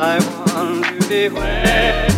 I want to be where